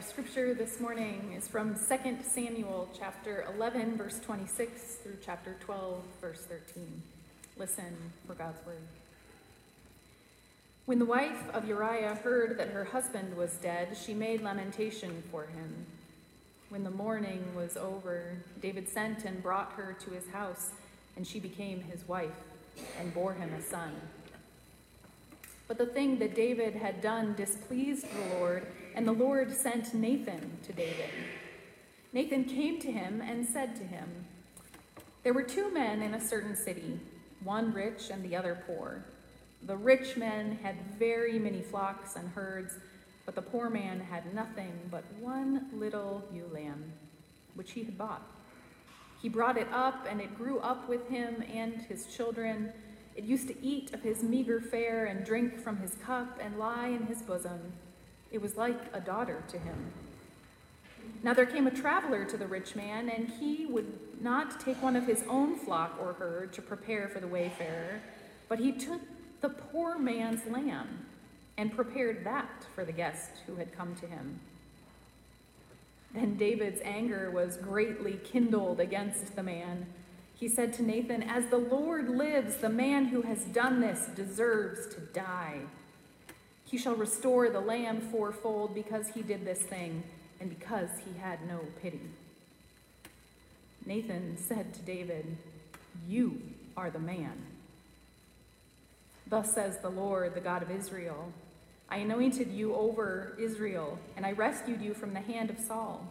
Our scripture this morning is from 2 Samuel chapter 11, verse 26 through chapter 12, verse 13. Listen for God's word. When the wife of Uriah heard that her husband was dead, she made lamentation for him. When the mourning was over, David sent and brought her to his house, and she became his wife and bore him a son. But the thing that David had done displeased the Lord, and the Lord sent Nathan to David. Nathan came to him and said to him, There were two men in a certain city, one rich and the other poor. The rich man had very many flocks and herds, but the poor man had nothing but one little ewe lamb, which he had bought. He brought it up, and it grew up with him and his children it used to eat of his meager fare and drink from his cup and lie in his bosom. It was like a daughter to him. Now there came a traveler to the rich man, and he would not take one of his own flock or herd to prepare for the wayfarer, but he took the poor man's lamb and prepared that for the guest who had come to him. Then David's anger was greatly kindled against the man. He said to Nathan, As the Lord lives, the man who has done this deserves to die. He shall restore the lamb fourfold because he did this thing and because he had no pity. Nathan said to David, You are the man. Thus says the Lord, the God of Israel I anointed you over Israel, and I rescued you from the hand of Saul.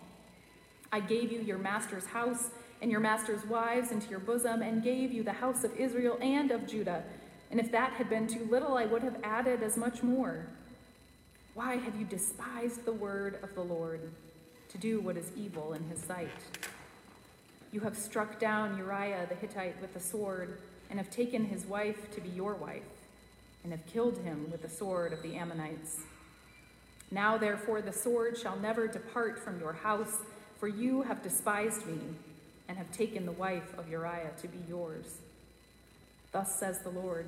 I gave you your master's house and your master's wives into your bosom, and gave you the house of Israel and of Judah. And if that had been too little, I would have added as much more. Why have you despised the word of the Lord to do what is evil in his sight? You have struck down Uriah the Hittite with the sword, and have taken his wife to be your wife, and have killed him with the sword of the Ammonites. Now, therefore, the sword shall never depart from your house, for you have despised me and have taken the wife of Uriah to be yours. Thus says the Lord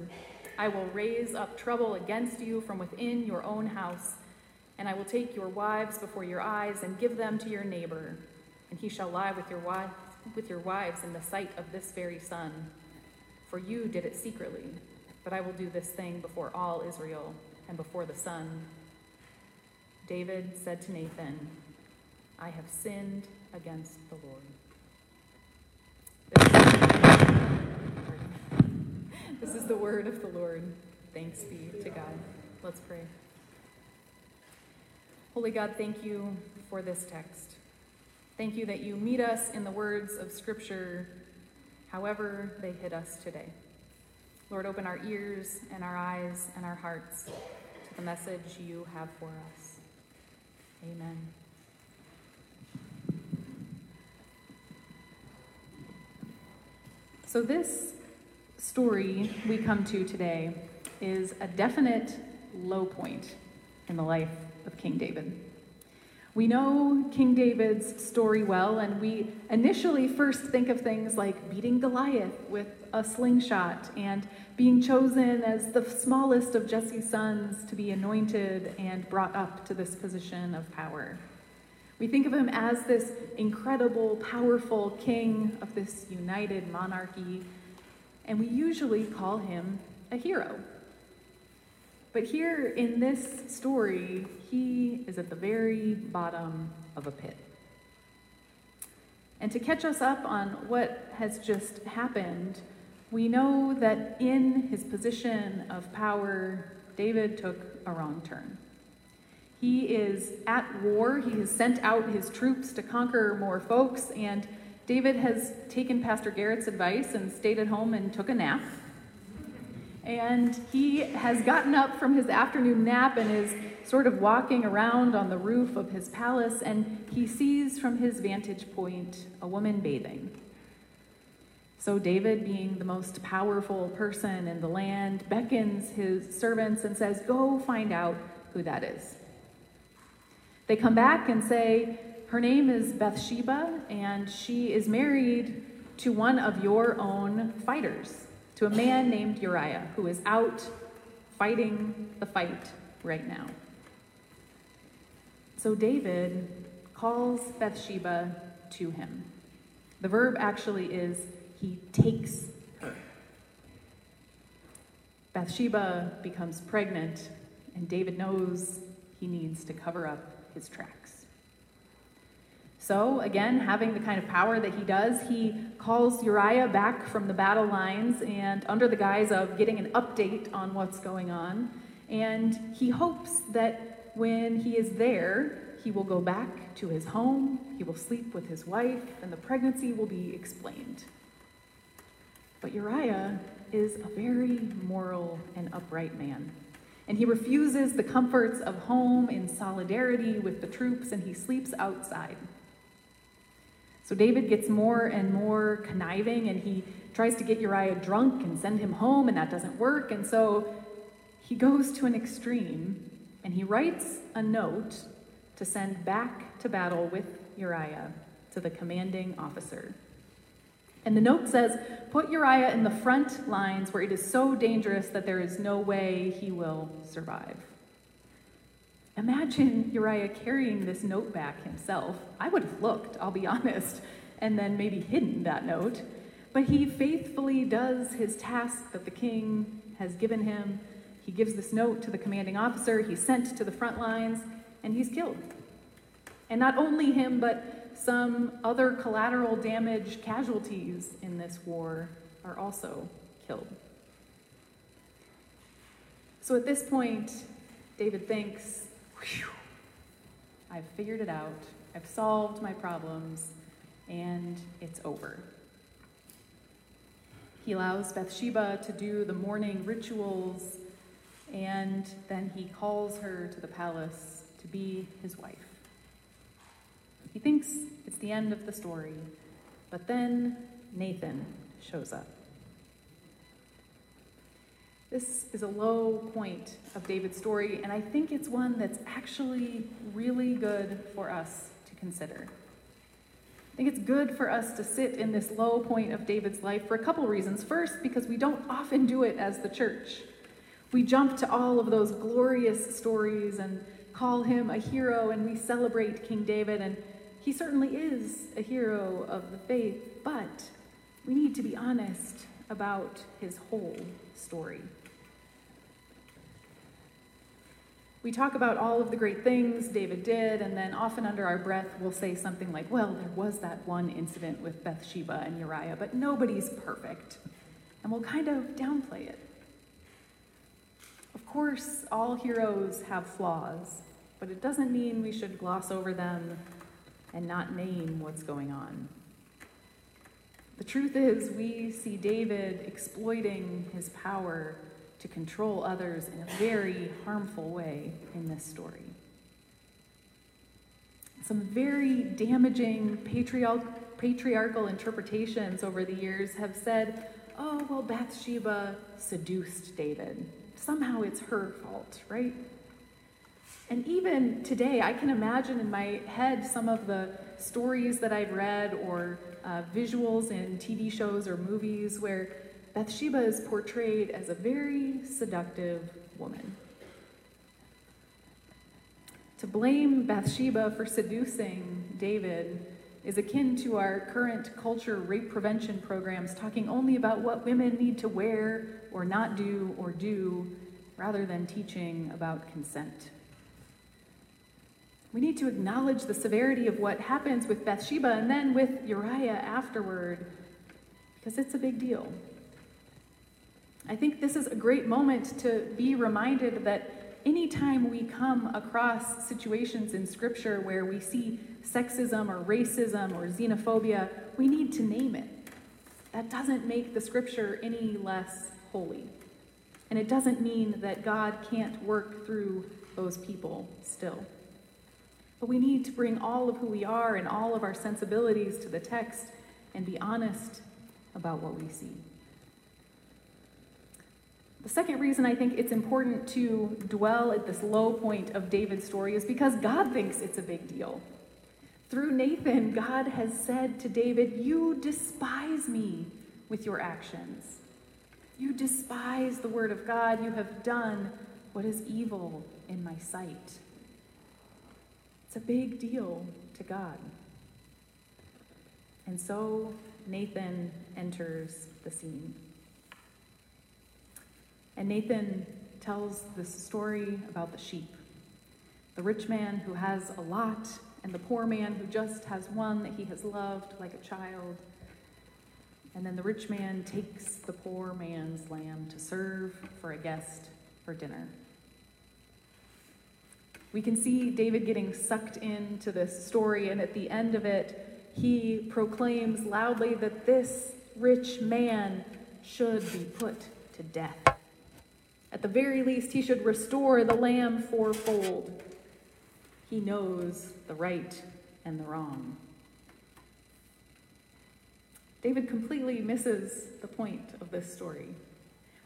I will raise up trouble against you from within your own house, and I will take your wives before your eyes and give them to your neighbor, and he shall lie with your, wife, with your wives in the sight of this very sun. For you did it secretly, but I will do this thing before all Israel and before the sun. David said to Nathan, I have sinned against the Lord. This is the word of the Lord. Thanks be to God. Let's pray. Holy God, thank you for this text. Thank you that you meet us in the words of Scripture, however they hit us today. Lord, open our ears and our eyes and our hearts to the message you have for us. Amen. So, this story we come to today is a definite low point in the life of King David. We know King David's story well, and we initially first think of things like beating Goliath with a slingshot and being chosen as the smallest of Jesse's sons to be anointed and brought up to this position of power. We think of him as this incredible, powerful king of this united monarchy, and we usually call him a hero. But here in this story, he is at the very bottom of a pit. And to catch us up on what has just happened, we know that in his position of power, David took a wrong turn. He is at war. He has sent out his troops to conquer more folks, and David has taken Pastor Garrett's advice and stayed at home and took a nap. And he has gotten up from his afternoon nap and is sort of walking around on the roof of his palace, and he sees from his vantage point a woman bathing. So, David, being the most powerful person in the land, beckons his servants and says, Go find out who that is. They come back and say, Her name is Bathsheba, and she is married to one of your own fighters, to a man named Uriah, who is out fighting the fight right now. So David calls Bathsheba to him. The verb actually is he takes her. Bathsheba becomes pregnant, and David knows he needs to cover up his tracks. So, again, having the kind of power that he does, he calls Uriah back from the battle lines and under the guise of getting an update on what's going on. And he hopes that when he is there, he will go back to his home, he will sleep with his wife, and the pregnancy will be explained. But Uriah is a very moral and upright man. And he refuses the comforts of home in solidarity with the troops, and he sleeps outside. So David gets more and more conniving, and he tries to get Uriah drunk and send him home, and that doesn't work. And so he goes to an extreme, and he writes a note to send back to battle with Uriah to the commanding officer. And the note says, Put Uriah in the front lines where it is so dangerous that there is no way he will survive. Imagine Uriah carrying this note back himself. I would have looked, I'll be honest, and then maybe hidden that note. But he faithfully does his task that the king has given him. He gives this note to the commanding officer, he's sent to the front lines, and he's killed. And not only him, but some other collateral damage casualties in this war are also killed. So at this point, David thinks, I've figured it out, I've solved my problems, and it's over. He allows Bathsheba to do the mourning rituals, and then he calls her to the palace to be his wife. He thinks it's the end of the story, but then Nathan shows up. This is a low point of David's story, and I think it's one that's actually really good for us to consider. I think it's good for us to sit in this low point of David's life for a couple reasons. First, because we don't often do it as the church. We jump to all of those glorious stories and call him a hero, and we celebrate King David, and he certainly is a hero of the faith, but we need to be honest about his whole story. We talk about all of the great things David did, and then often under our breath we'll say something like, Well, there was that one incident with Bathsheba and Uriah, but nobody's perfect. And we'll kind of downplay it. Of course, all heroes have flaws, but it doesn't mean we should gloss over them and not name what's going on. The truth is, we see David exploiting his power to control others in a very harmful way in this story. Some very damaging patriarchal interpretations over the years have said, oh, well, Bathsheba seduced David. Somehow it's her fault, right? And even today, I can imagine in my head some of the stories that I've read or uh, visuals in TV shows or movies where Bathsheba is portrayed as a very seductive woman. To blame Bathsheba for seducing David is akin to our current culture rape prevention programs talking only about what women need to wear or not do or do rather than teaching about consent. We need to acknowledge the severity of what happens with Bathsheba and then with Uriah afterward, because it's a big deal. I think this is a great moment to be reminded that anytime we come across situations in Scripture where we see sexism or racism or xenophobia, we need to name it. That doesn't make the Scripture any less holy. And it doesn't mean that God can't work through those people still. But we need to bring all of who we are and all of our sensibilities to the text and be honest about what we see. The second reason I think it's important to dwell at this low point of David's story is because God thinks it's a big deal. Through Nathan, God has said to David, You despise me with your actions. You despise the word of God. You have done what is evil in my sight. It's a big deal to God. And so Nathan enters the scene. And Nathan tells this story about the sheep the rich man who has a lot, and the poor man who just has one that he has loved like a child. And then the rich man takes the poor man's lamb to serve for a guest for dinner. We can see David getting sucked into this story, and at the end of it, he proclaims loudly that this rich man should be put to death. At the very least, he should restore the lamb fourfold. He knows the right and the wrong. David completely misses the point of this story.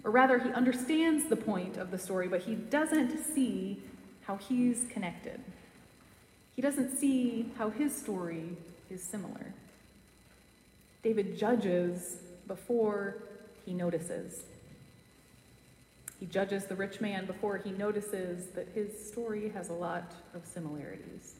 Or rather, he understands the point of the story, but he doesn't see how he's connected. He doesn't see how his story is similar. David judges before he notices. He judges the rich man before he notices that his story has a lot of similarities.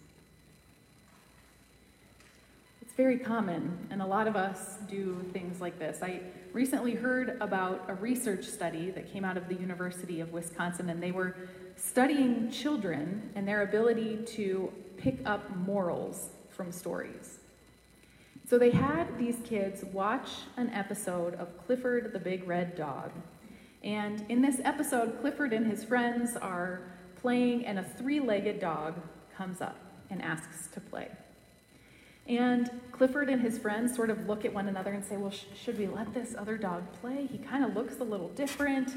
It's very common, and a lot of us do things like this. I recently heard about a research study that came out of the University of Wisconsin, and they were studying children and their ability to pick up morals from stories. So they had these kids watch an episode of Clifford the Big Red Dog. And in this episode, Clifford and his friends are playing, and a three legged dog comes up and asks to play. And Clifford and his friends sort of look at one another and say, Well, sh- should we let this other dog play? He kind of looks a little different.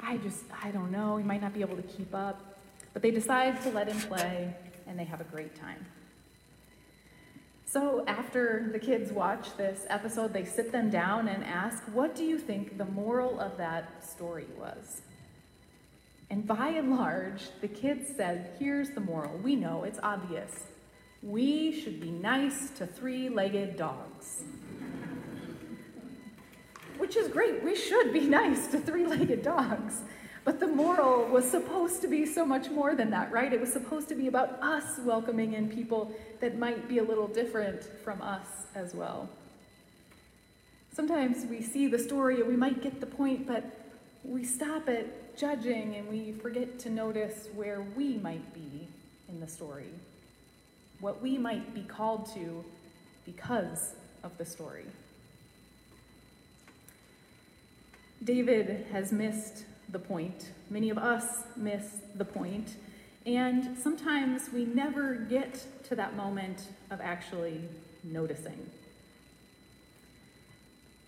I just, I don't know. He might not be able to keep up. But they decide to let him play, and they have a great time. So, after the kids watch this episode, they sit them down and ask, What do you think the moral of that story was? And by and large, the kids said, Here's the moral. We know, it's obvious. We should be nice to three legged dogs. Which is great. We should be nice to three legged dogs. But the moral was supposed to be so much more than that, right? It was supposed to be about us welcoming in people that might be a little different from us as well. Sometimes we see the story and we might get the point, but we stop at judging and we forget to notice where we might be in the story, what we might be called to because of the story. David has missed the point. Many of us miss the point, and sometimes we never get to that moment of actually noticing.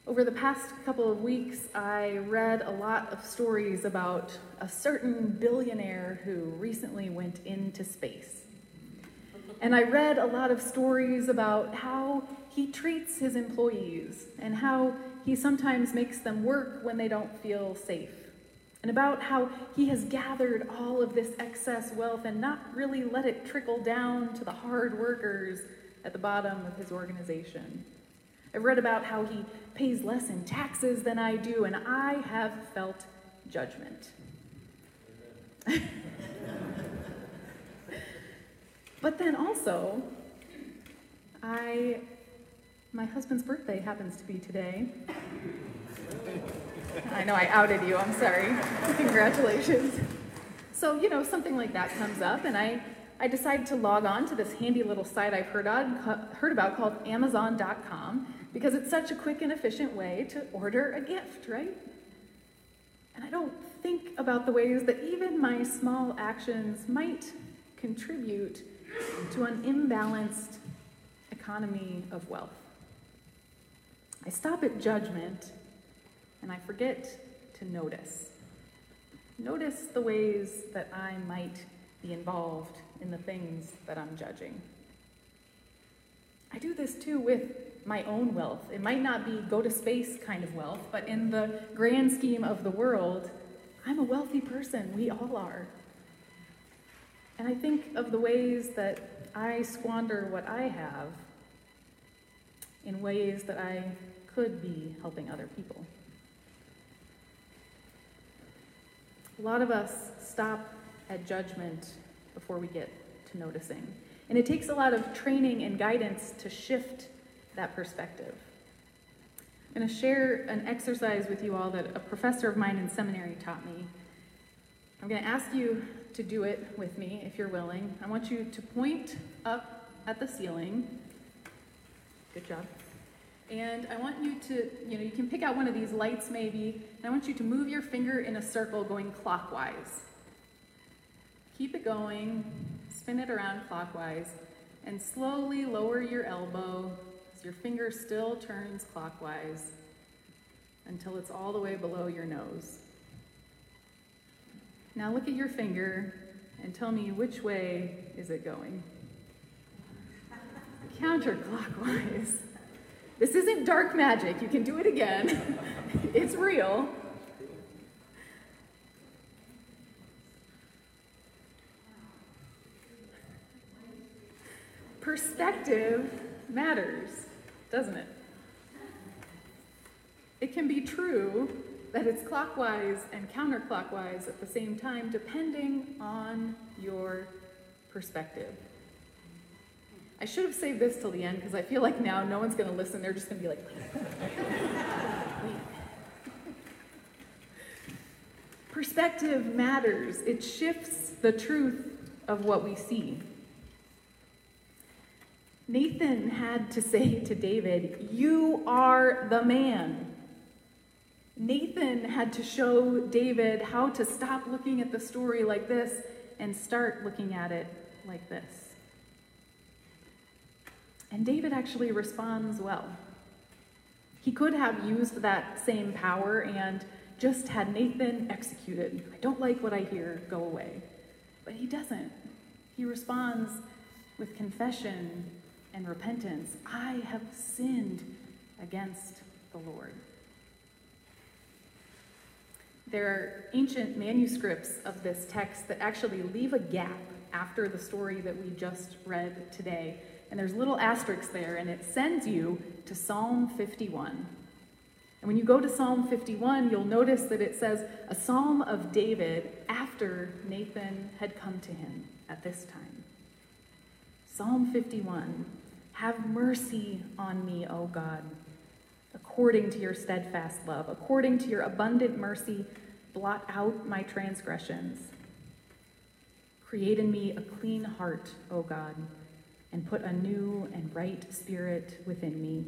Over the past couple of weeks, I read a lot of stories about a certain billionaire who recently went into space. And I read a lot of stories about how he treats his employees and how he sometimes makes them work when they don't feel safe and about how he has gathered all of this excess wealth and not really let it trickle down to the hard workers at the bottom of his organization. I've read about how he pays less in taxes than I do, and I have felt judgment. but then also, I my husband's birthday happens to be today. I know I outed you, I'm sorry. Congratulations. So, you know, something like that comes up, and I, I decided to log on to this handy little site I've heard, on, heard about called Amazon.com because it's such a quick and efficient way to order a gift, right? And I don't think about the ways that even my small actions might contribute to an imbalanced economy of wealth. I stop at judgment and I forget to notice. Notice the ways that I might be involved in the things that I'm judging. I do this too with my own wealth. It might not be go to space kind of wealth, but in the grand scheme of the world, I'm a wealthy person. We all are. And I think of the ways that I squander what I have in ways that I could be helping other people. A lot of us stop at judgment before we get to noticing. And it takes a lot of training and guidance to shift that perspective. I'm going to share an exercise with you all that a professor of mine in seminary taught me. I'm going to ask you to do it with me if you're willing. I want you to point up at the ceiling. Good job. And I want you to, you know, you can pick out one of these lights maybe, and I want you to move your finger in a circle going clockwise. Keep it going, spin it around clockwise, and slowly lower your elbow as your finger still turns clockwise until it's all the way below your nose. Now look at your finger and tell me which way is it going? Counterclockwise. This isn't dark magic. You can do it again. it's real. Perspective matters, doesn't it? It can be true that it's clockwise and counterclockwise at the same time, depending on your perspective. I should have saved this till the end because I feel like now no one's going to listen. They're just going to be like, Perspective matters, it shifts the truth of what we see. Nathan had to say to David, You are the man. Nathan had to show David how to stop looking at the story like this and start looking at it like this. And David actually responds well. He could have used that same power and just had Nathan executed. I don't like what I hear, go away. But he doesn't. He responds with confession and repentance I have sinned against the Lord. There are ancient manuscripts of this text that actually leave a gap after the story that we just read today. And there's little asterisks there, and it sends you to Psalm 51. And when you go to Psalm 51, you'll notice that it says, a psalm of David after Nathan had come to him at this time. Psalm 51 Have mercy on me, O God, according to your steadfast love, according to your abundant mercy Blot out my transgressions. Create in me a clean heart, O God, and put a new and right spirit within me.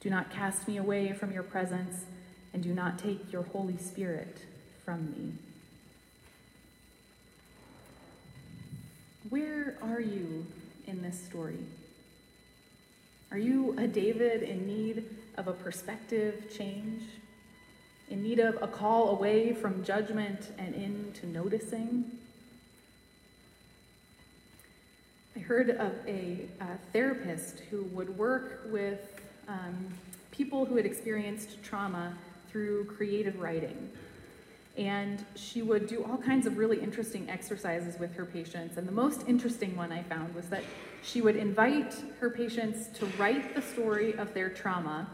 Do not cast me away from your presence, and do not take your Holy Spirit from me. Where are you in this story? Are you a David in need of a perspective change? in need of a call away from judgment and into noticing. I heard of a, a therapist who would work with um, people who had experienced trauma through creative writing. And she would do all kinds of really interesting exercises with her patients. And the most interesting one I found was that she would invite her patients to write the story of their trauma,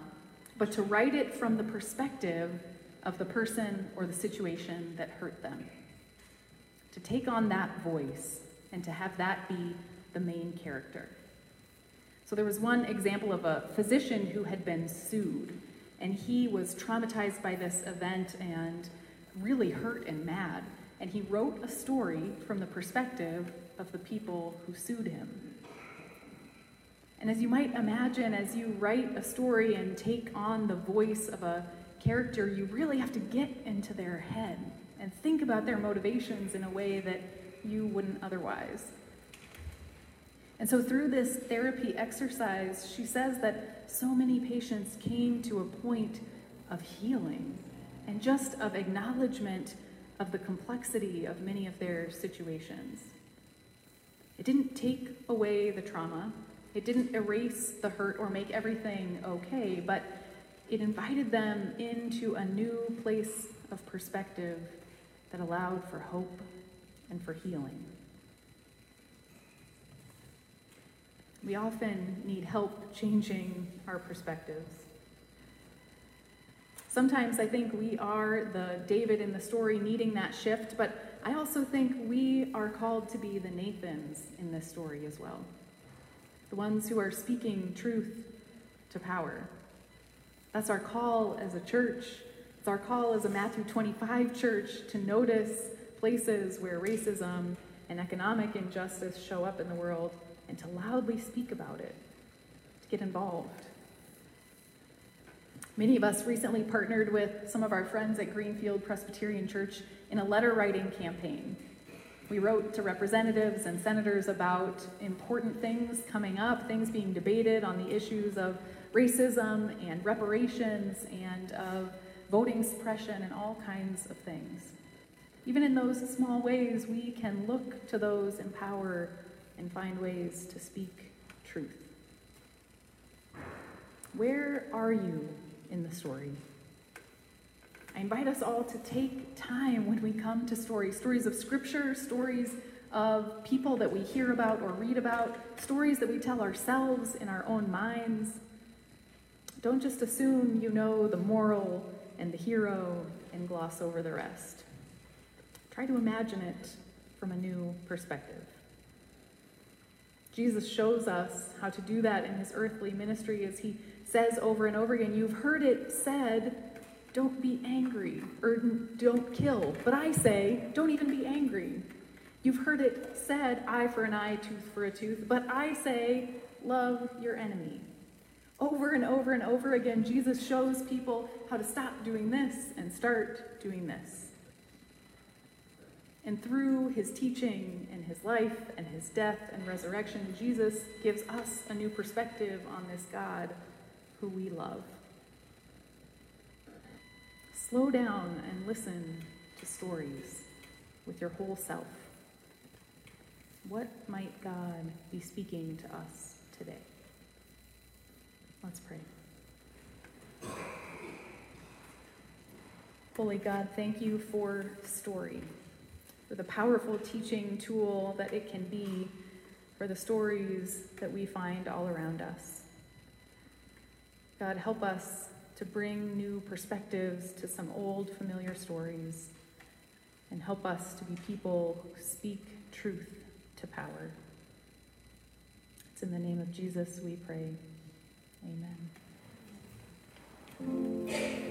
but to write it from the perspective of the person or the situation that hurt them. To take on that voice and to have that be the main character. So there was one example of a physician who had been sued, and he was traumatized by this event and really hurt and mad. And he wrote a story from the perspective of the people who sued him. And as you might imagine, as you write a story and take on the voice of a character, you really have to get into their head and think about their motivations in a way that you wouldn't otherwise. And so, through this therapy exercise, she says that so many patients came to a point of healing and just of acknowledgement of the complexity of many of their situations. It didn't take away the trauma, it didn't erase the hurt or make everything okay, but it invited them into a new place of perspective that allowed for hope and for healing. We often need help changing our perspectives. Sometimes I think we are the David in the story needing that shift, but I also think we are called to be the Nathans in this story as well. The ones who are speaking truth to power. That's our call as a church. It's our call as a Matthew 25 church to notice places where racism and economic injustice show up in the world and to loudly speak about it, to get involved. Many of us recently partnered with some of our friends at Greenfield Presbyterian Church in a letter writing campaign. We wrote to representatives and senators about important things coming up, things being debated on the issues of racism and reparations and of voting suppression and all kinds of things. Even in those small ways, we can look to those in power and find ways to speak truth. Where are you in the story. I invite us all to take time when we come to stories stories of scripture, stories of people that we hear about or read about, stories that we tell ourselves in our own minds. Don't just assume you know the moral and the hero and gloss over the rest. Try to imagine it from a new perspective. Jesus shows us how to do that in his earthly ministry as he says over and over again, You've heard it said, don't be angry or don't kill. But I say, don't even be angry. You've heard it said, eye for an eye, tooth for a tooth. But I say, love your enemy. Over and over and over again, Jesus shows people how to stop doing this and start doing this. And through his teaching and his life and his death and resurrection, Jesus gives us a new perspective on this God who we love. Slow down and listen to stories with your whole self. What might God be speaking to us today? Let's pray. Holy God, thank you for story, for the powerful teaching tool that it can be for the stories that we find all around us. God, help us to bring new perspectives to some old familiar stories and help us to be people who speak truth to power. It's in the name of Jesus we pray. Amen.